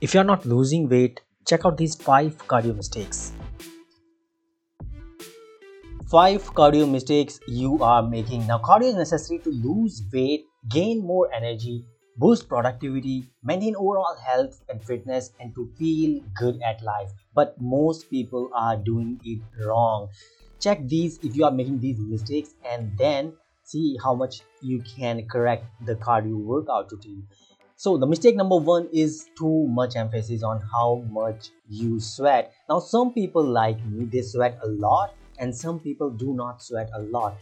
If you're not losing weight, check out these five cardio mistakes. Five cardio mistakes you are making. Now, cardio is necessary to lose weight, gain more energy, boost productivity, maintain overall health and fitness, and to feel good at life. But most people are doing it wrong. Check these if you are making these mistakes and then see how much you can correct the cardio workout routine. So the mistake number one is too much emphasis on how much you sweat. Now some people like me, they sweat a lot and some people do not sweat a lot.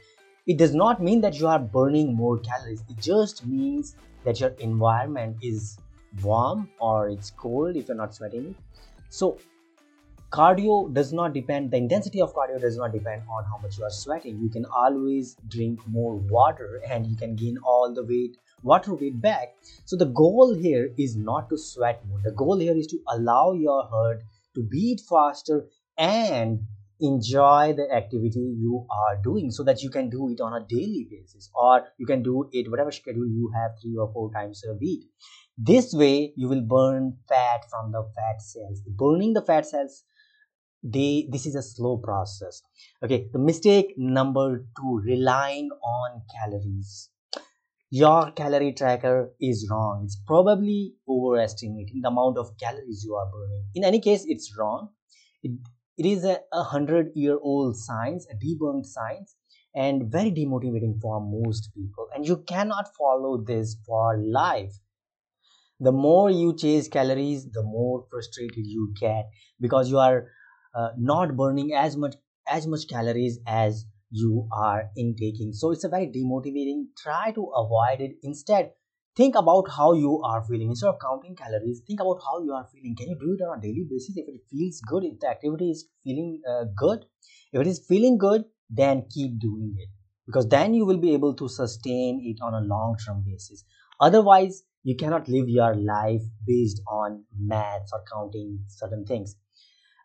It does not mean that you are burning more calories. It just means that your environment is warm or it's cold if you're not sweating. So cardio does not depend the intensity of cardio does not depend on how much you are sweating you can always drink more water and you can gain all the weight water weight back. So the goal here is not to sweat more. The goal here is to allow your heart to beat faster and enjoy the activity you are doing so that you can do it on a daily basis or you can do it whatever schedule you have three or four times a week. This way you will burn fat from the fat cells. Burning the fat cells they this is a slow process. Okay the mistake number two relying on calories your calorie tracker is wrong. It's probably overestimating the amount of calories you are burning. In any case it's wrong. It, it is a, a hundred year old science a debunked science and very demotivating for most people. And you cannot follow this for life. The more you chase calories the more frustrated you get because you are uh, not burning as much as much calories as you are intaking so it's a very demotivating. Try to avoid it. Instead think about how you are feeling. Instead of counting calories think about how you are feeling. Can you do it on a daily basis? If it feels good if the activity is feeling uh, good if it is feeling good then keep doing it. Because then you will be able to sustain it on a long term basis. Otherwise you cannot live your life based on maths or counting certain things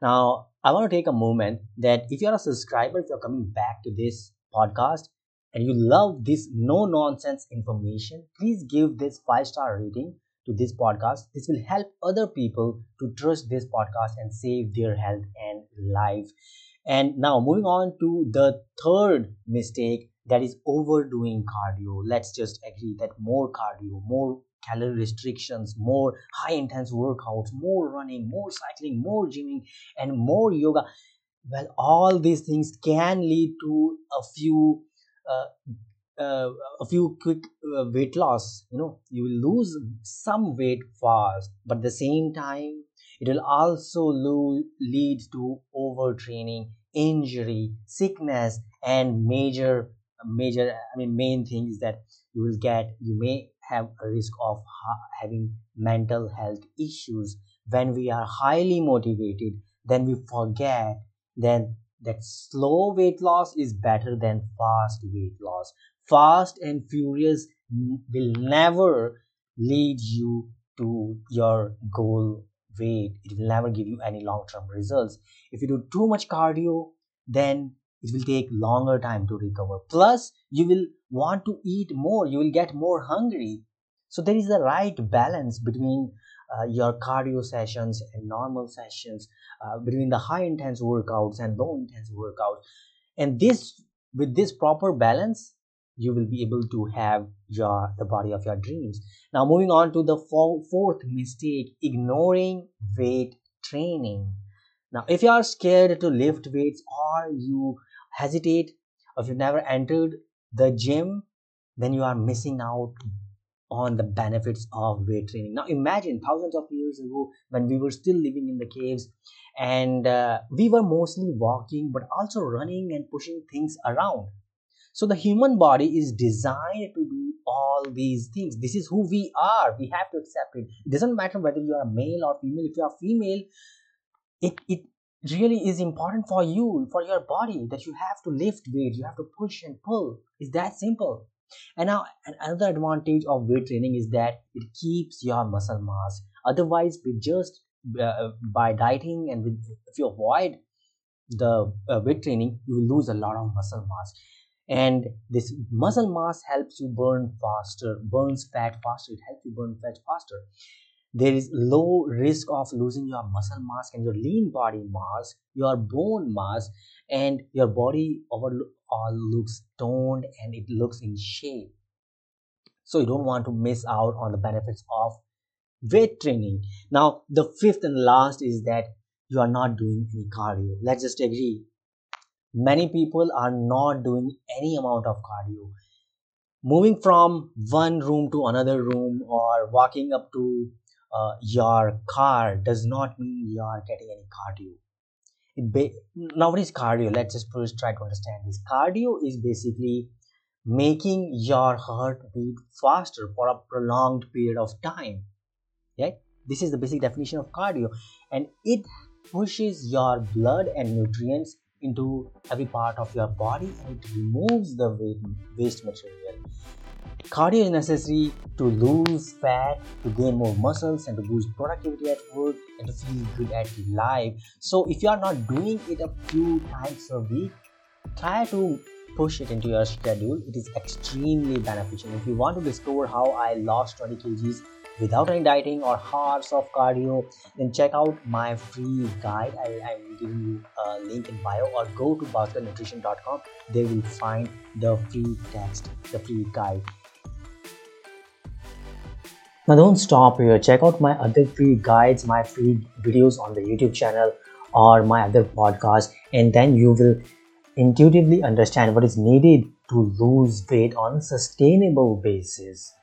now, I want to take a moment that if you're a subscriber, if you're coming back to this podcast and you love this no nonsense information, please give this five star rating to this podcast. This will help other people to trust this podcast and save their health and life. And now, moving on to the third mistake that is overdoing cardio. Let's just agree that more cardio, more calorie restrictions, more high intense workouts, more running, more cycling, more gymming, and more yoga. Well, all these things can lead to a few. Uh, uh, a few quick uh, weight loss you know you will lose some weight fast but at the same time it will also lo- lead to overtraining injury sickness and major major i mean main things that you will get you may have a risk of ha- having mental health issues. When we are highly motivated then we forget then that slow weight loss is better than fast weight loss. Fast and furious will never lead you to your goal weight. It will never give you any long term results. If you do too much cardio then it will take longer time to recover. Plus you will want to eat more. You will get more hungry. So there is the right balance between uh, your cardio sessions and normal sessions uh, between the high intense workouts and low intense workouts. And this with this proper balance you will be able to have your the body of your dreams. Now moving on to the fourth mistake ignoring weight training now if you are scared to lift weights or you hesitate if you've never entered the gym then you are missing out on the benefits of weight training. Now imagine thousands of years ago when we were still living in the caves and uh, we were mostly walking but also running and pushing things around. So the human body is designed to do all these things. This is who we are. We have to accept it. It doesn't matter whether you are male or female. If you are female it, it really is important for you for your body that you have to lift weight you have to push and pull. It's that simple. And now another advantage of weight training is that it keeps your muscle mass. Otherwise with just uh, by dieting and with, if you avoid the uh, weight training you will lose a lot of muscle mass. And this muscle mass helps you burn faster burns fat faster. It helps you burn fat faster there is low risk of losing your muscle mass and your lean body mass your bone mass and your body overall uh, looks toned and it looks in shape. So you don't want to miss out on the benefits of weight training. Now the fifth and last is that you are not doing any cardio. Let's just agree. Many people are not doing any amount of cardio. Moving from one room to another room or walking up to uh, your car does not mean you are getting any cardio. It ba- now what is cardio let's just first try to understand this. Cardio is basically making your heart beat faster for a prolonged period of time right? This is the basic definition of cardio. And it pushes your blood and nutrients into every part of your body and it removes the waste material Cardio is necessary to lose fat, to gain more muscles, and to boost productivity at work and to feel good at life. So, if you are not doing it a few times a week, try to push it into your schedule. It is extremely beneficial. If you want to discover how I lost 20 kgs without any dieting or hours of cardio, then check out my free guide. I, am giving you a link in bio or go to bhaskarnutrition.com. There will find the free text, the free guide. Now don't stop here. Check out my other free guides, my free videos on the YouTube channel or my other podcast and then you will intuitively understand what is needed to lose weight on a sustainable basis.